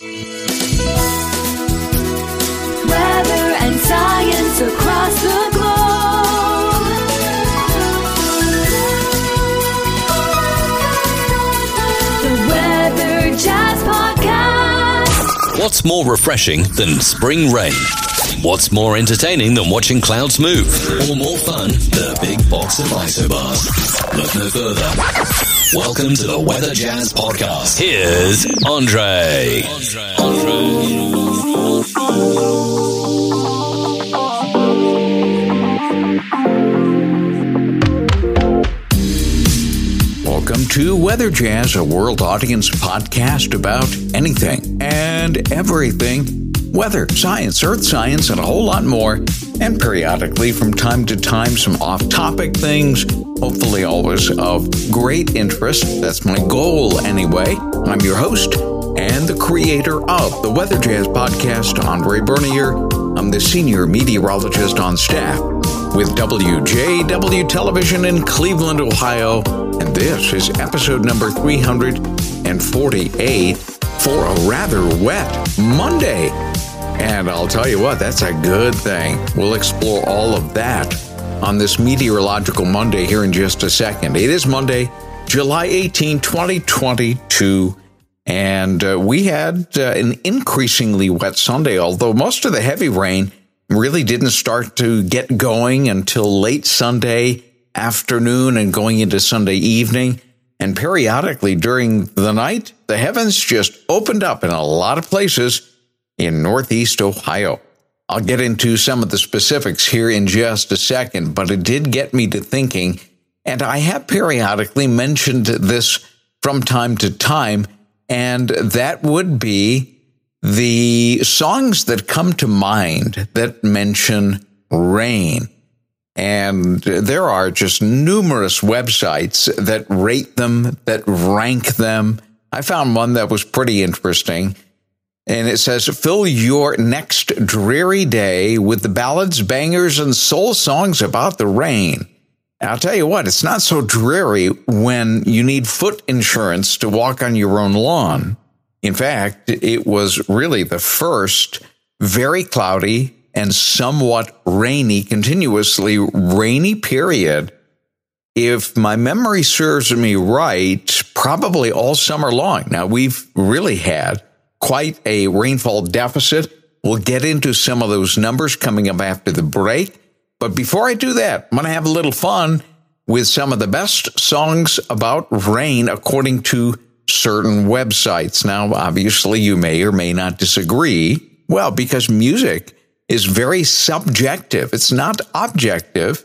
Weather and science across the globe. The Weather Jazz Podcast. What's more refreshing than spring rain? What's more entertaining than watching clouds move? Or more fun than a big box of isobars? Look no further. Welcome to the Weather Jazz Podcast. Here's Andre. Andre. Welcome to Weather Jazz, a world audience podcast about anything and everything weather, science, earth science, and a whole lot more. And periodically, from time to time, some off topic things, hopefully, always of great interest. That's my goal, anyway. I'm your host and the creator of the Weather Jazz podcast, Andre Bernier. I'm the senior meteorologist on staff with WJW Television in Cleveland, Ohio, and this is episode number 348 for a rather wet Monday. And I'll tell you what, that's a good thing. We'll explore all of that on this meteorological Monday here in just a second. It is Monday, July 18, 2022. And uh, we had uh, an increasingly wet Sunday, although most of the heavy rain really didn't start to get going until late Sunday afternoon and going into Sunday evening. And periodically during the night, the heavens just opened up in a lot of places in Northeast Ohio. I'll get into some of the specifics here in just a second, but it did get me to thinking, and I have periodically mentioned this from time to time, and that would be the songs that come to mind that mention rain. And there are just numerous websites that rate them, that rank them. I found one that was pretty interesting. And it says, fill your next dreary day with the ballads, bangers, and soul songs about the rain. And I'll tell you what, it's not so dreary when you need foot insurance to walk on your own lawn. In fact, it was really the first very cloudy and somewhat rainy, continuously rainy period. If my memory serves me right, probably all summer long. Now, we've really had quite a rainfall deficit. We'll get into some of those numbers coming up after the break. But before I do that, I'm going to have a little fun with some of the best songs about rain according to certain websites. Now, obviously, you may or may not disagree. Well, because music is very subjective. It's not objective.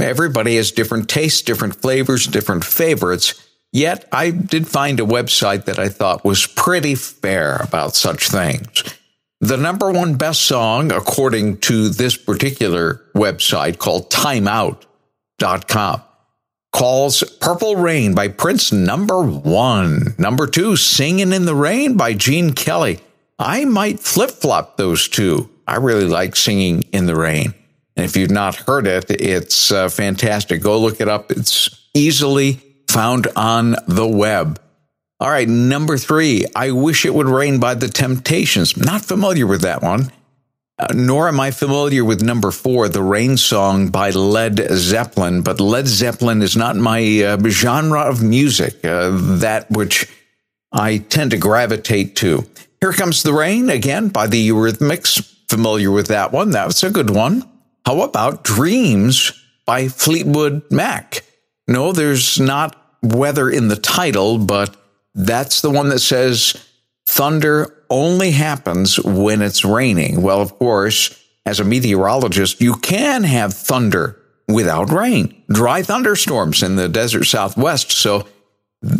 Everybody has different tastes, different flavors, different favorites. Yet I did find a website that I thought was pretty fair about such things. The number one best song, according to this particular website called timeout.com, calls Purple Rain by Prince number one. Number two, Singing in the Rain by Gene Kelly. I might flip flop those two. I really like Singing in the Rain. And if you've not heard it, it's uh, fantastic. Go look it up. It's easily found on the web. All right, number three, I Wish It Would Rain by The Temptations. Not familiar with that one. Uh, nor am I familiar with number four, The Rain Song by Led Zeppelin. But Led Zeppelin is not my uh, genre of music, uh, that which I tend to gravitate to. Here Comes the Rain, again, by the Eurythmics. Familiar with that one. That's a good one. How about Dreams by Fleetwood Mac? No, there's not weather in the title, but that's the one that says thunder only happens when it's raining. Well, of course, as a meteorologist, you can have thunder without rain, dry thunderstorms in the desert southwest. So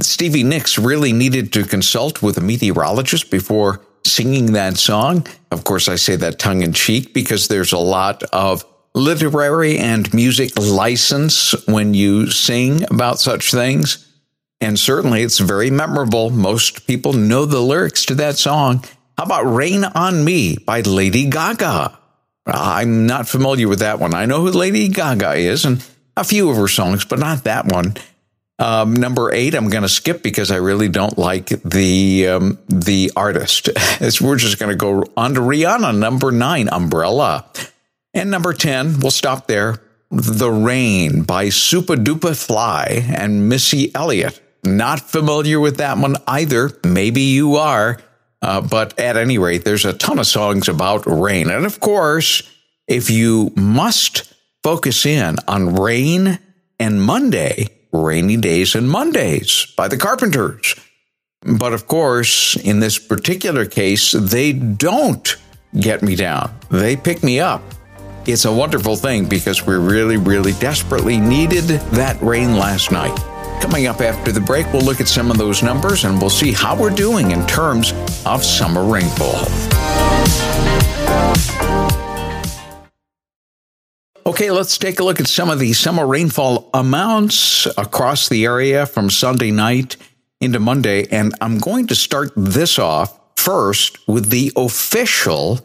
Stevie Nicks really needed to consult with a meteorologist before singing that song. Of course, I say that tongue in cheek because there's a lot of literary and music license when you sing about such things. And certainly it's very memorable. Most people know the lyrics to that song. How about Rain on Me by Lady Gaga? I'm not familiar with that one. I know who Lady Gaga is and a few of her songs, but not that one. Um, number eight, I'm going to skip because I really don't like the um, the artist. we're just going to go on to Rihanna. Number nine, Umbrella, and number ten, we'll stop there. The Rain by Supa Dupa Fly and Missy Elliott. Not familiar with that one either. Maybe you are. Uh, but at any rate, there's a ton of songs about rain. And of course, if you must focus in on rain and Monday, Rainy Days and Mondays by the Carpenters. But of course, in this particular case, they don't get me down. They pick me up. It's a wonderful thing because we really, really desperately needed that rain last night. Coming up after the break, we'll look at some of those numbers and we'll see how we're doing in terms of summer rainfall. Okay, let's take a look at some of the summer rainfall amounts across the area from Sunday night into Monday. And I'm going to start this off first with the official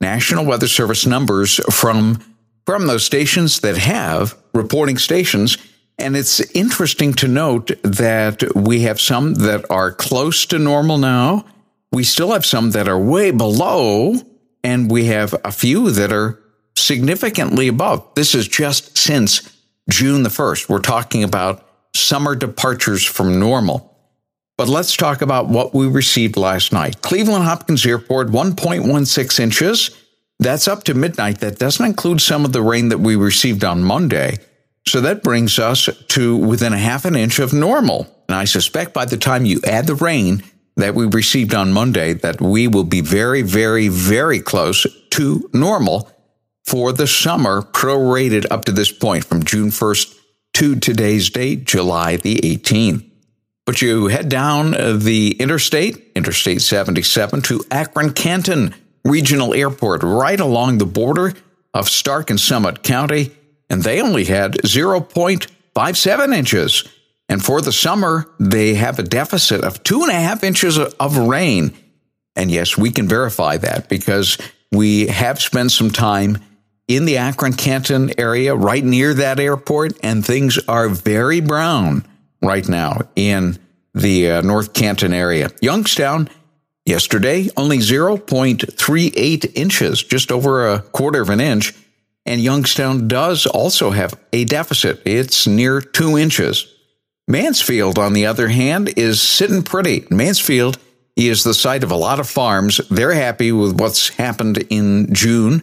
National Weather Service numbers from, from those stations that have reporting stations. And it's interesting to note that we have some that are close to normal now. We still have some that are way below, and we have a few that are significantly above. This is just since June the 1st. We're talking about summer departures from normal. But let's talk about what we received last night. Cleveland Hopkins Airport, 1.16 inches. That's up to midnight. That doesn't include some of the rain that we received on Monday. So that brings us to within a half an inch of normal. And I suspect by the time you add the rain that we received on Monday, that we will be very, very, very close to normal for the summer prorated up to this point from June 1st to today's date, July the 18th. But you head down uh, the interstate, Interstate 77 to Akron Canton Regional Airport, right along the border of Stark and Summit County, and they only had 0.57 inches. And for the summer, they have a deficit of two and a half inches of rain. And yes, we can verify that because we have spent some time in the Akron Canton area, right near that airport, and things are very brown right now in the uh, North Canton area. Youngstown, yesterday, only 0.38 inches, just over a quarter of an inch. And Youngstown does also have a deficit. It's near two inches. Mansfield, on the other hand, is sitting pretty. Mansfield is the site of a lot of farms. They're happy with what's happened in June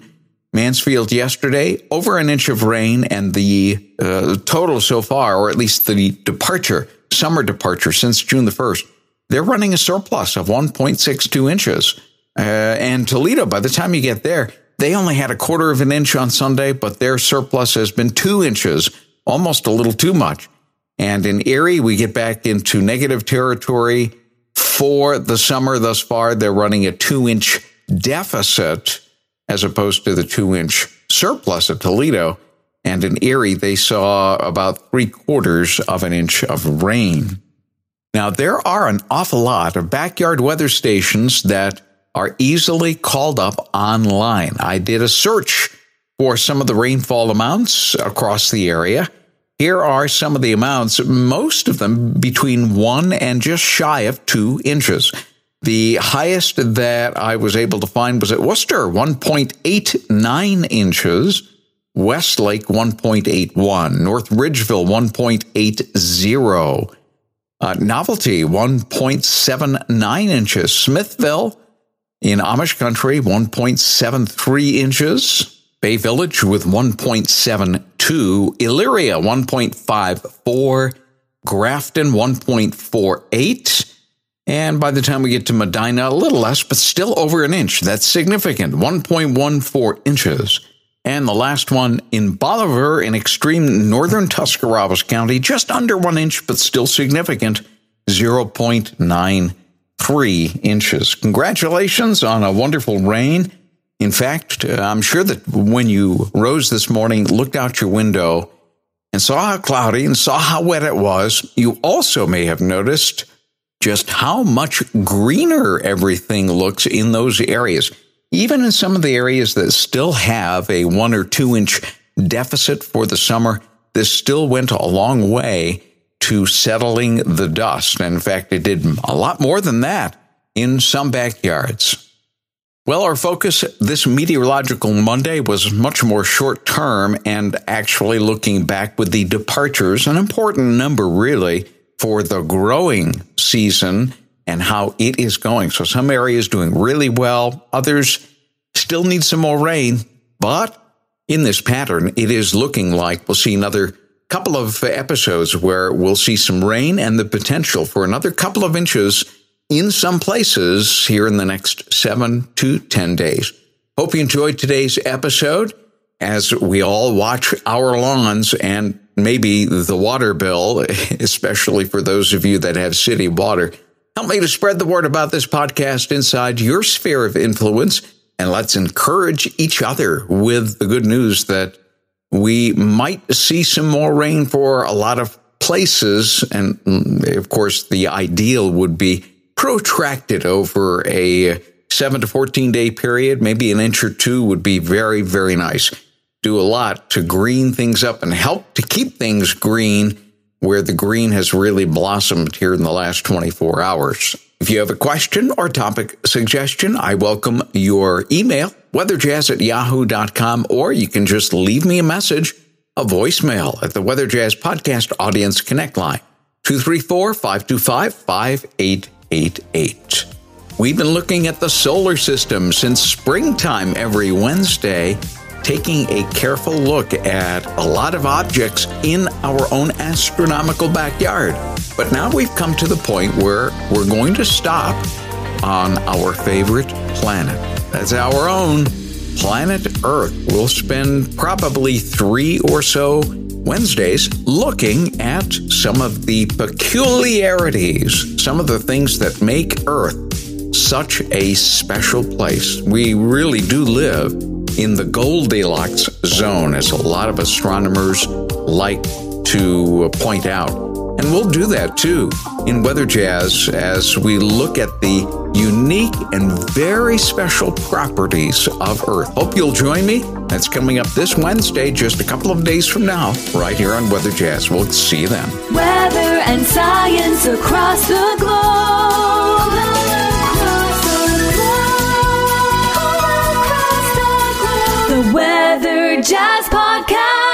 Mansfield yesterday, over an inch of rain, and the uh, total so far, or at least the departure, summer departure since June the 1st, they're running a surplus of 1.62 inches. Uh, and Toledo, by the time you get there, they only had a quarter of an inch on Sunday, but their surplus has been two inches, almost a little too much. And in Erie, we get back into negative territory for the summer thus far. They're running a two inch deficit as opposed to the two inch surplus at Toledo. And in Erie, they saw about three quarters of an inch of rain. Now, there are an awful lot of backyard weather stations that are easily called up online. I did a search for some of the rainfall amounts across the area. Here are some of the amounts, most of them between one and just shy of two inches. The highest that I was able to find was at Wooster, 1.89 inches. Westlake, 1.81. North Ridgeville, 1.80. Uh, Novelty, 1.79 inches. Smithville in Amish country, 1.73 inches. Bay Village with 1.72. Elyria 1.54. Grafton, 1.48. And by the time we get to Medina, a little less, but still over an inch. That's significant 1.14 inches. And the last one in Bolivar in extreme northern Tuscarawas County, just under one inch, but still significant 0.93 inches. Congratulations on a wonderful rain. In fact, uh, I'm sure that when you rose this morning, looked out your window, and saw how cloudy and saw how wet it was, you also may have noticed just how much greener everything looks in those areas. Even in some of the areas that still have a one or two inch deficit for the summer, this still went a long way to settling the dust. And in fact, it did a lot more than that in some backyards. Well, our focus this meteorological Monday was much more short term and actually looking back with the departures, an important number really for the growing season and how it is going. So some areas doing really well, others still need some more rain, but in this pattern, it is looking like we'll see another couple of episodes where we'll see some rain and the potential for another couple of inches in some places here in the next seven to 10 days. Hope you enjoyed today's episode as we all watch our lawns and maybe the water bill, especially for those of you that have city water. Help me to spread the word about this podcast inside your sphere of influence, and let's encourage each other with the good news that we might see some more rain for a lot of places. And mm, of course, the ideal would be protracted over a seven to 14 day period, maybe an inch or two would be very, very nice. Do a lot to green things up and help to keep things green where the green has really blossomed here in the last 24 hours. If you have a question or topic suggestion, I welcome your email, weatherjazz at yahoo.com, or you can just leave me a message, a voicemail at the Weather Jazz Podcast Audience Connect line, 234 525 888. We've been looking at the solar system since springtime every Wednesday, taking a careful look at a lot of objects in our own astronomical backyard. But now we've come to the point where we're going to stop on our favorite planet. That's our own planet Earth. We'll spend probably three or so Wednesdays looking at some of the peculiarities, some of the things that make Earth such a special place. We really do live in the Goldilocks zone, as a lot of astronomers like to point out. And we'll do that too in Weather Jazz as we look at the unique and very special properties of Earth. Hope you'll join me. That's coming up this Wednesday, just a couple of days from now, right here on Weather Jazz. We'll see you then. Weather and science across the globe. Jazz Podcast.